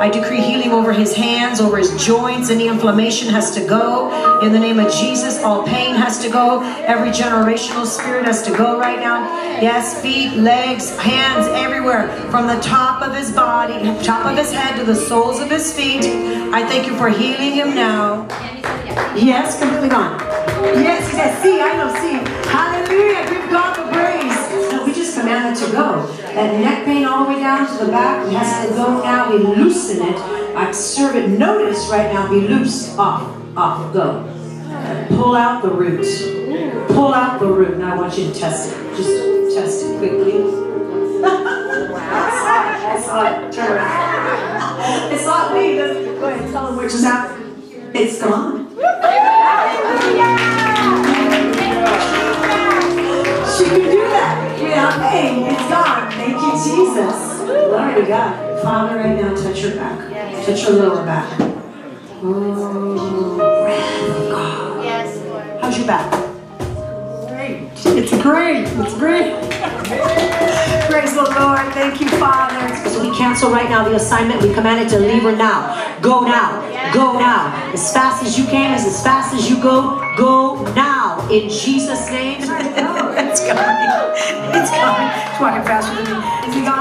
I decree healing over his hands, over his joints. Any inflammation has to go. In the name of Jesus, all pain has to go. Every generational spirit has to go right now. Yes, feet, legs, hands, everywhere. From the top of his body, top of his head to the soles of his feet. I thank you for healing him now. Yes, completely gone. Yes, he says, see, I know, see. Just to go. That neck pain all the way down to the back has to go now. We loosen it. I serve it. Notice right now, be loose. Off, off, go. Pull out the root. Pull out the root. Now I want you to test it. Just test it quickly. I saw it. Turn. It's not me. Go ahead, tell them which is out. It's gone. It's. Thank you, Jesus. Glory to God. Father, right now, touch your back. Touch your lower back. Oh, breath of God. Yes, Lord. How's your back? Great. It's great. It's great. Praise the Lord. Thank you, Father. So we cancel right now the assignment. We command it to leave her now. Go now. Go now. As fast as you can, as fast as you go, go now. In Jesus' name. It's It's It's. It's walking faster than me.